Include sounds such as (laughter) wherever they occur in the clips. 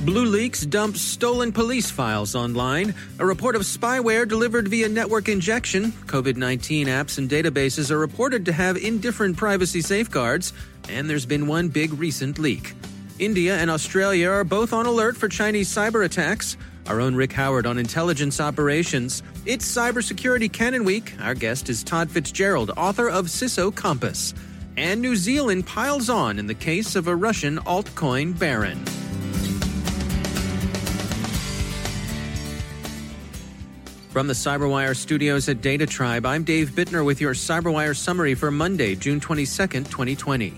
BlueLeaks dumps stolen police files online. A report of spyware delivered via network injection. COVID 19 apps and databases are reported to have indifferent privacy safeguards. And there's been one big recent leak. India and Australia are both on alert for Chinese cyber attacks. Our own Rick Howard on intelligence operations. It's Cybersecurity Canon Week. Our guest is Todd Fitzgerald, author of CISO Compass. And New Zealand piles on in the case of a Russian altcoin baron. From the Cyberwire studios at Data Tribe, I'm Dave Bittner with your Cyberwire summary for Monday, June 22nd, 2020.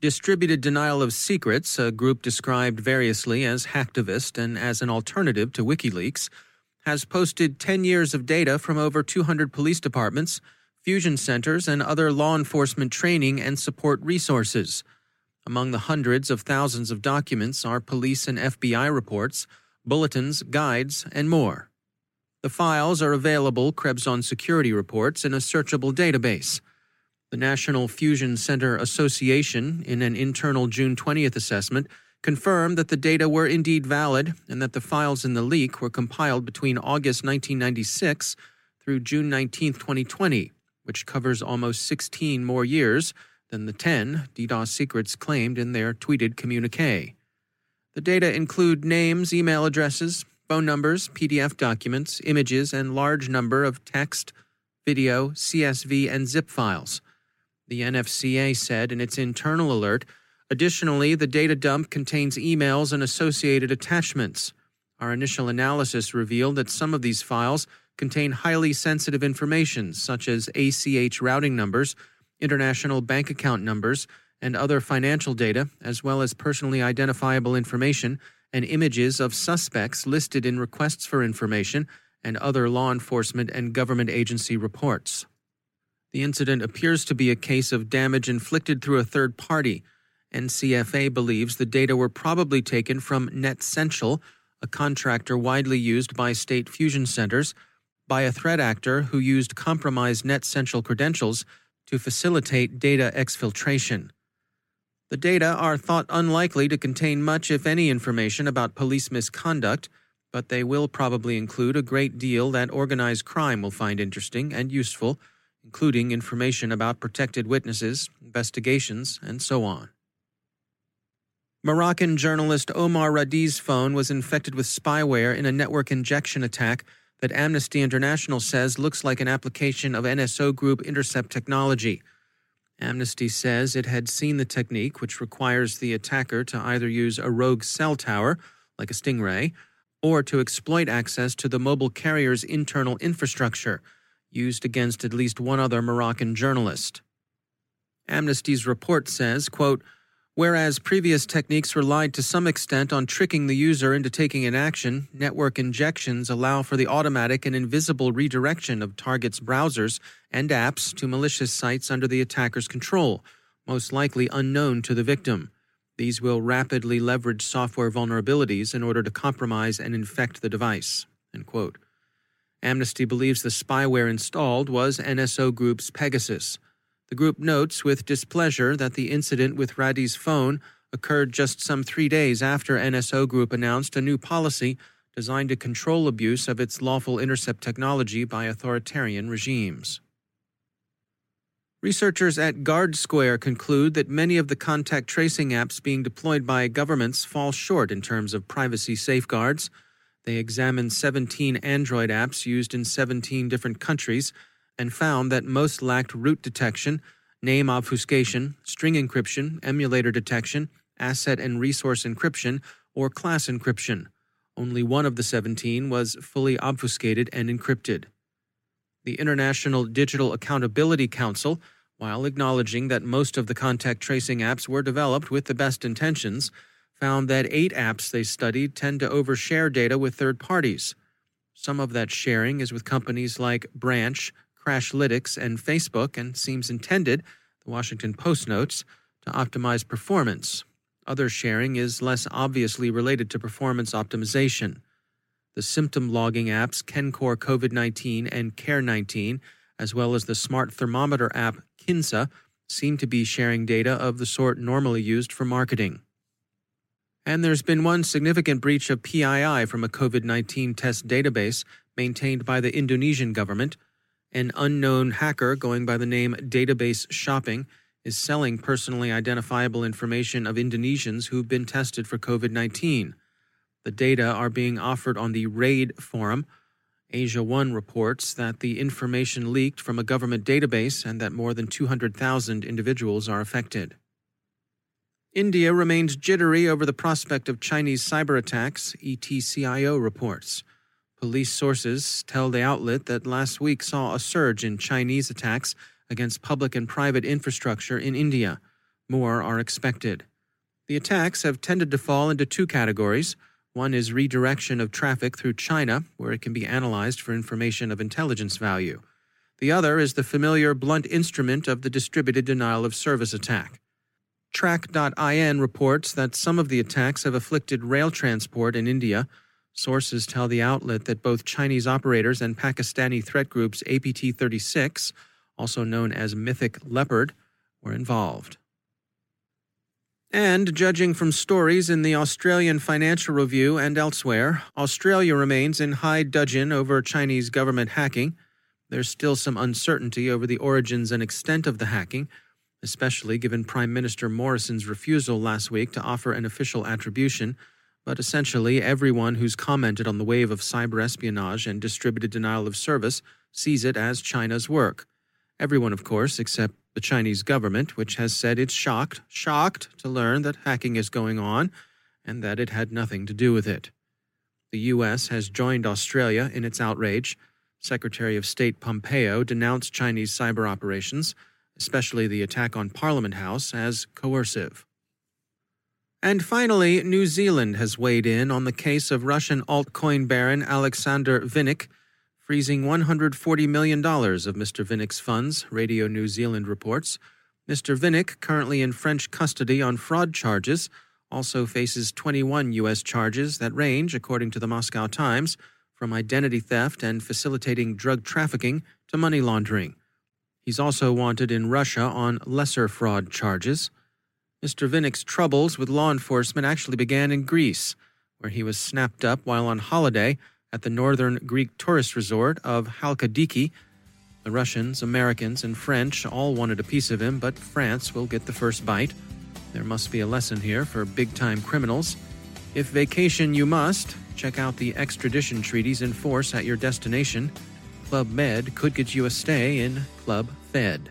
Distributed Denial of Secrets, a group described variously as hacktivist and as an alternative to WikiLeaks, has posted 10 years of data from over 200 police departments, fusion centers, and other law enforcement training and support resources. Among the hundreds of thousands of documents are police and FBI reports bulletins, guides, and more. The files are available, Krebs on security reports, in a searchable database. The National Fusion Center Association, in an internal June 20th assessment, confirmed that the data were indeed valid and that the files in the leak were compiled between August 1996 through June 19, 2020, which covers almost 16 more years than the 10 DDoS secrets claimed in their tweeted communique. The data include names, email addresses, phone numbers, PDF documents, images, and large number of text, video, CSV, and zip files. The NFCA said in its internal alert, additionally, the data dump contains emails and associated attachments. Our initial analysis revealed that some of these files contain highly sensitive information such as ACH routing numbers, international bank account numbers, and other financial data, as well as personally identifiable information and images of suspects listed in requests for information and other law enforcement and government agency reports. The incident appears to be a case of damage inflicted through a third party. NCFA believes the data were probably taken from Netsential, a contractor widely used by state fusion centers, by a threat actor who used compromised Netsential credentials to facilitate data exfiltration. The data are thought unlikely to contain much, if any, information about police misconduct, but they will probably include a great deal that organized crime will find interesting and useful, including information about protected witnesses, investigations, and so on. Moroccan journalist Omar Radi's phone was infected with spyware in a network injection attack that Amnesty International says looks like an application of NSO Group intercept technology. Amnesty says it had seen the technique, which requires the attacker to either use a rogue cell tower, like a Stingray, or to exploit access to the mobile carrier's internal infrastructure, used against at least one other Moroccan journalist. Amnesty's report says, quote, Whereas previous techniques relied to some extent on tricking the user into taking an action, network injections allow for the automatic and invisible redirection of targets' browsers and apps to malicious sites under the attacker's control, most likely unknown to the victim. These will rapidly leverage software vulnerabilities in order to compromise and infect the device. Amnesty believes the spyware installed was NSO Group's Pegasus. The group notes with displeasure that the incident with Radi's phone occurred just some three days after NSO Group announced a new policy designed to control abuse of its lawful intercept technology by authoritarian regimes. Researchers at Guardsquare conclude that many of the contact tracing apps being deployed by governments fall short in terms of privacy safeguards. They examined 17 Android apps used in 17 different countries and found that most lacked root detection, name obfuscation, string encryption, emulator detection, asset and resource encryption, or class encryption. Only one of the 17 was fully obfuscated and encrypted. The International Digital Accountability Council, while acknowledging that most of the contact tracing apps were developed with the best intentions, found that eight apps they studied tend to overshare data with third parties. Some of that sharing is with companies like Branch, Crashlytics, and Facebook and seems intended, the Washington Post notes, to optimize performance. Other sharing is less obviously related to performance optimization. The symptom logging apps KenCore COVID 19 and Care 19, as well as the smart thermometer app Kinsa, seem to be sharing data of the sort normally used for marketing. And there's been one significant breach of PII from a COVID 19 test database maintained by the Indonesian government. An unknown hacker going by the name Database Shopping is selling personally identifiable information of Indonesians who've been tested for COVID 19. The data are being offered on the RAID forum. Asia One reports that the information leaked from a government database and that more than 200,000 individuals are affected. India remains jittery over the prospect of Chinese cyber attacks, ETCIO reports. Police sources tell the outlet that last week saw a surge in Chinese attacks against public and private infrastructure in India. More are expected. The attacks have tended to fall into two categories one is redirection of traffic through China, where it can be analyzed for information of intelligence value. The other is the familiar blunt instrument of the distributed denial of service attack. Trak.in reports that some of the attacks have afflicted rail transport in India. Sources tell the outlet that both Chinese operators and Pakistani threat groups APT 36, also known as Mythic Leopard, were involved. And judging from stories in the Australian Financial Review and elsewhere, Australia remains in high dudgeon over Chinese government hacking. There's still some uncertainty over the origins and extent of the hacking, especially given Prime Minister Morrison's refusal last week to offer an official attribution. But essentially, everyone who's commented on the wave of cyber espionage and distributed denial of service sees it as China's work. Everyone, of course, except the Chinese government, which has said it's shocked, shocked to learn that hacking is going on and that it had nothing to do with it. The U.S. has joined Australia in its outrage. Secretary of State Pompeo denounced Chinese cyber operations, especially the attack on Parliament House, as coercive. And finally, New Zealand has weighed in on the case of Russian altcoin baron Alexander Vinnik freezing $140 million of Mr. Vinnik's funds, Radio New Zealand reports. Mr. Vinnik, currently in French custody on fraud charges, also faces 21 U.S. charges that range, according to the Moscow Times, from identity theft and facilitating drug trafficking to money laundering. He's also wanted in Russia on lesser fraud charges. Mr. Vinnik's troubles with law enforcement actually began in Greece, where he was snapped up while on holiday at the northern Greek tourist resort of Halkidiki. The Russians, Americans, and French all wanted a piece of him, but France will get the first bite. There must be a lesson here for big time criminals. If vacation you must, check out the extradition treaties in force at your destination. Club Med could get you a stay in Club Fed.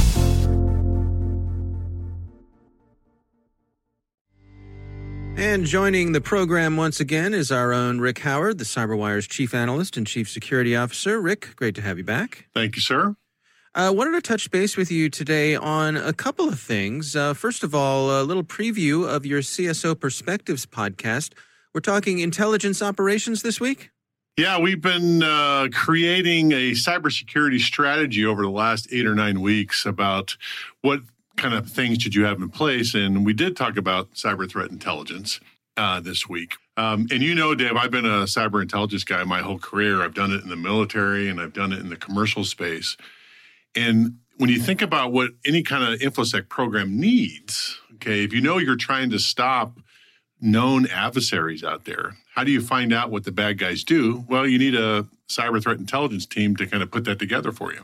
And joining the program once again is our own Rick Howard, the CyberWire's chief analyst and chief security officer. Rick, great to have you back. Thank you, sir. I uh, wanted to touch base with you today on a couple of things. Uh, first of all, a little preview of your CSO Perspectives podcast. We're talking intelligence operations this week. Yeah, we've been uh, creating a cybersecurity strategy over the last eight or nine weeks about what kind of things should you have in place? And we did talk about cyber threat intelligence uh, this week. Um, and you know, Dave, I've been a cyber intelligence guy my whole career. I've done it in the military and I've done it in the commercial space. And when you think about what any kind of InfoSec program needs, okay, if you know you're trying to stop known adversaries out there, how do you find out what the bad guys do? Well, you need a cyber threat intelligence team to kind of put that together for you.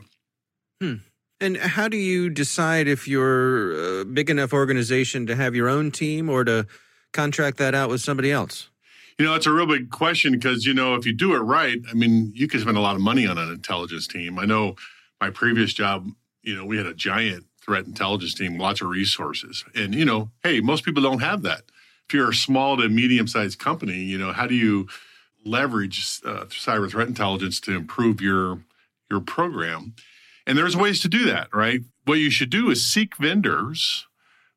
Hmm. And how do you decide if you're a big enough organization to have your own team or to contract that out with somebody else? You know, it's a real big question because, you know, if you do it right, I mean, you can spend a lot of money on an intelligence team. I know my previous job, you know, we had a giant threat intelligence team, lots of resources. And, you know, hey, most people don't have that. If you're a small to medium sized company, you know, how do you leverage uh, cyber threat intelligence to improve your your program? And there's ways to do that, right? What you should do is seek vendors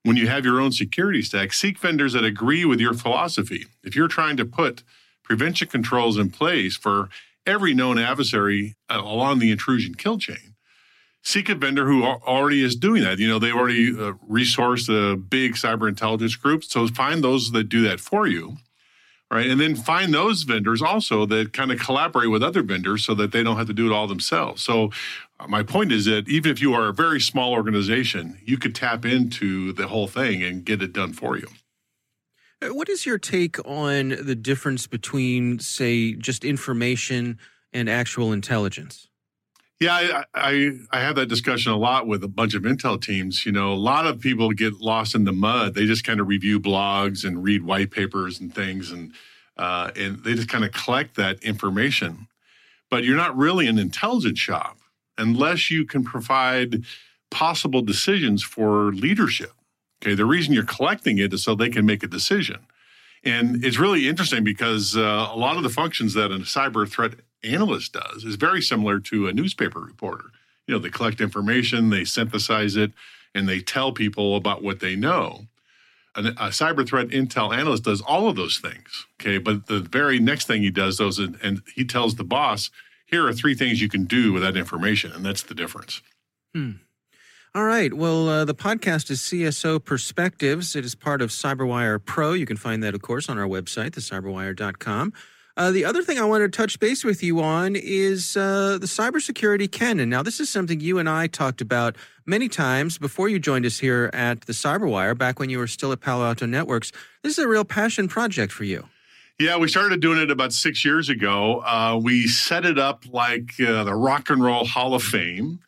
when you have your own security stack, seek vendors that agree with your philosophy. If you're trying to put prevention controls in place for every known adversary uh, along the intrusion kill chain, seek a vendor who already is doing that. You know, they already uh, resource the big cyber intelligence groups. So find those that do that for you right? And then find those vendors also that kind of collaborate with other vendors so that they don't have to do it all themselves. So uh, my point is that even if you are a very small organization, you could tap into the whole thing and get it done for you. Uh, what is your take on the difference between, say, just information and actual intelligence? Yeah, I, I, I have that discussion a lot with a bunch of intel teams. You know, a lot of people get lost in the mud. They just kind of review blogs and read white papers and things, and uh, and they just kind of collect that information. But you're not really an intelligence shop unless you can provide possible decisions for leadership. Okay, the reason you're collecting it is so they can make a decision. And it's really interesting because uh, a lot of the functions that a cyber threat analyst does is very similar to a newspaper reporter. You know, they collect information, they synthesize it, and they tell people about what they know. A, a cyber threat intel analyst does all of those things. Okay, but the very next thing he does those, and, and he tells the boss, "Here are three things you can do with that information," and that's the difference. Hmm. All right. Well, uh, the podcast is CSO Perspectives. It is part of CyberWire Pro. You can find that, of course, on our website, thecyberwire.com. Uh, the other thing I want to touch base with you on is uh, the cybersecurity canon. Now, this is something you and I talked about many times before you joined us here at the Cyberwire, back when you were still at Palo Alto Networks. This is a real passion project for you. Yeah, we started doing it about six years ago. Uh, we set it up like uh, the Rock and Roll Hall of Fame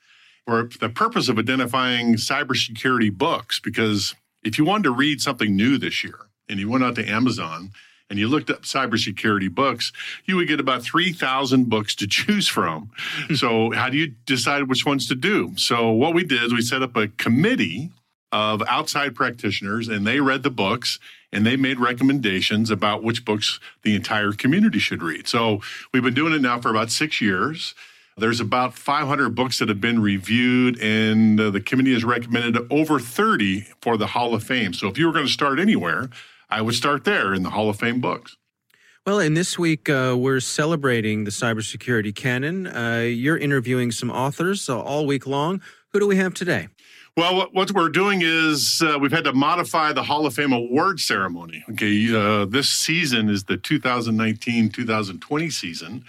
for the purpose of identifying cybersecurity books. Because if you wanted to read something new this year and you went out to Amazon, and you looked up cybersecurity books, you would get about 3,000 books to choose from. so, how do you decide which ones to do? So, what we did is we set up a committee of outside practitioners, and they read the books and they made recommendations about which books the entire community should read. So we've been doing it now for about six years. There's about 500 books that have been reviewed, and uh, the committee has recommended over 30 for the Hall of Fame. So if you were going to start anywhere, I would start there in the Hall of Fame books. Well, and this week uh, we're celebrating the cybersecurity canon. Uh, you're interviewing some authors uh, all week long. Who do we have today? Well, what we're doing is uh, we've had to modify the Hall of Fame award ceremony. Okay, uh, this season is the 2019 2020 season.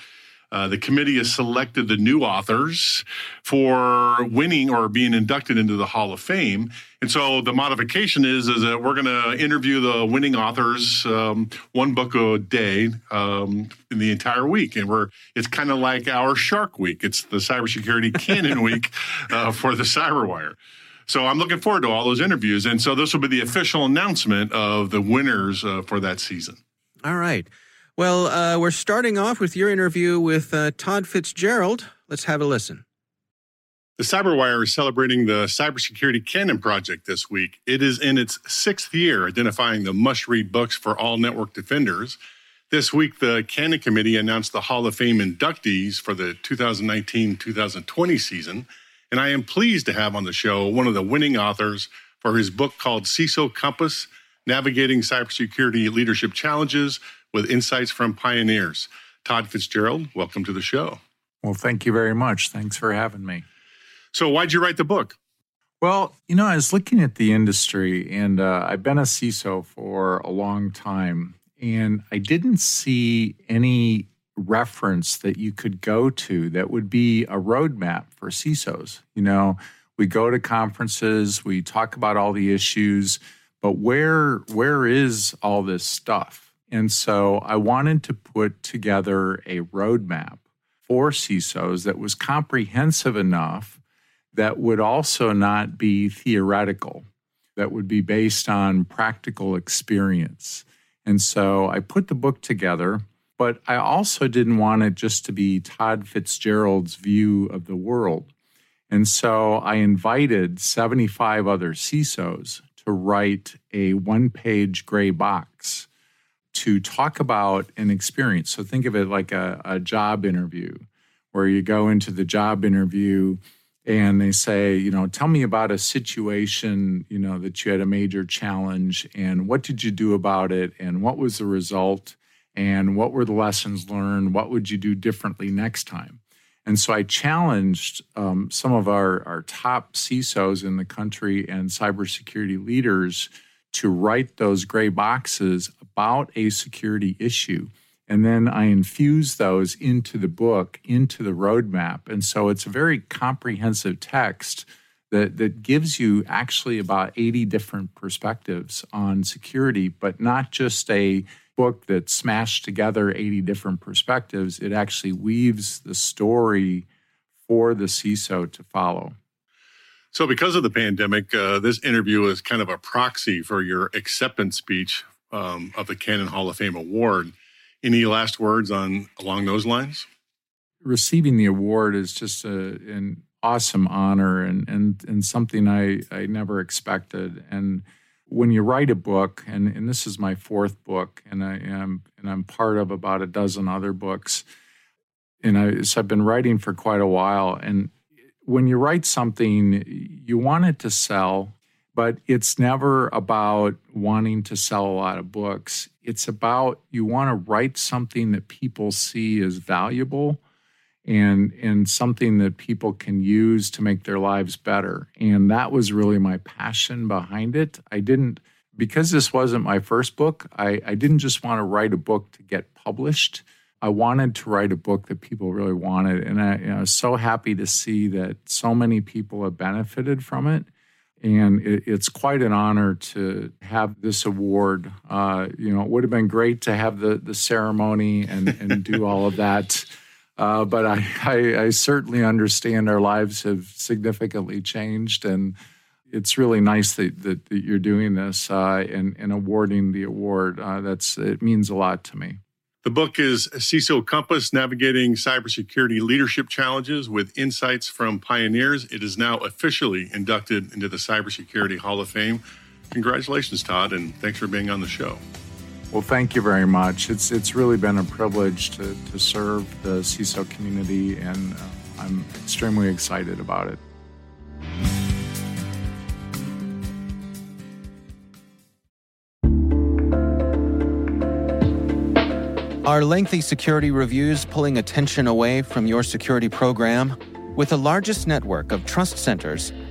Uh, the committee has selected the new authors for winning or being inducted into the Hall of Fame. And so the modification is is that we're going to interview the winning authors um, one book a day um, in the entire week, and we're it's kind of like our Shark Week. It's the Cybersecurity (laughs) Canon Week uh, for the CyberWire. So I'm looking forward to all those interviews, and so this will be the official announcement of the winners uh, for that season. All right. Well, uh, we're starting off with your interview with uh, Todd Fitzgerald. Let's have a listen. The CyberWire is celebrating the Cybersecurity Canon Project this week. It is in its sixth year identifying the must read books for all network defenders. This week, the Canon Committee announced the Hall of Fame inductees for the 2019 2020 season. And I am pleased to have on the show one of the winning authors for his book called CISO Compass Navigating Cybersecurity Leadership Challenges with insights from pioneers. Todd Fitzgerald, welcome to the show. Well, thank you very much. Thanks for having me. So, why'd you write the book? Well, you know, I was looking at the industry and uh, I've been a CISO for a long time, and I didn't see any reference that you could go to that would be a roadmap for CISOs. You know, we go to conferences, we talk about all the issues, but where where is all this stuff? And so I wanted to put together a roadmap for CISOs that was comprehensive enough that would also not be theoretical, that would be based on practical experience. And so I put the book together, but I also didn't want it just to be Todd Fitzgerald's view of the world. And so I invited 75 other CISOs to write a one page gray box to talk about an experience. So think of it like a, a job interview where you go into the job interview and they say, you know, tell me about a situation, you know, that you had a major challenge and what did you do about it and what was the result and what were the lessons learned? What would you do differently next time? And so I challenged um, some of our, our top CISOs in the country and cybersecurity leaders to write those gray boxes about a security issue. And then I infuse those into the book, into the roadmap. And so it's a very comprehensive text that, that gives you actually about 80 different perspectives on security, but not just a book that smashed together 80 different perspectives. It actually weaves the story for the CISO to follow. So, because of the pandemic, uh, this interview is kind of a proxy for your acceptance speech um, of the Canon Hall of Fame award. Any last words on along those lines? Receiving the award is just a, an awesome honor and, and, and something I, I never expected. And when you write a book, and, and this is my fourth book, and I am and I'm part of about a dozen other books, and I, so I've been writing for quite a while, and when you write something, you want it to sell, but it's never about wanting to sell a lot of books. It's about you want to write something that people see as valuable and and something that people can use to make their lives better. And that was really my passion behind it. I didn't because this wasn't my first book, I, I didn't just want to write a book to get published. I wanted to write a book that people really wanted. And I, you I was so happy to see that so many people have benefited from it. And it, it's quite an honor to have this award. Uh, you know, it would have been great to have the, the ceremony and, and do all of that. (laughs) Uh, but I, (laughs) I, I, certainly understand our lives have significantly changed. And it's really nice that, that, that you're doing this uh, and, and awarding the award. Uh, that's It means a lot to me. The book is CISO Compass Navigating Cybersecurity Leadership Challenges with Insights from Pioneers. It is now officially inducted into the Cybersecurity Hall of Fame. Congratulations, Todd, and thanks for being on the show. Well, thank you very much. It's it's really been a privilege to, to serve the CISO community, and uh, I'm extremely excited about it. Are lengthy security reviews pulling attention away from your security program? With the largest network of trust centers,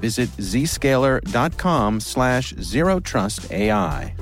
Visit zscaler.com slash zero trust AI.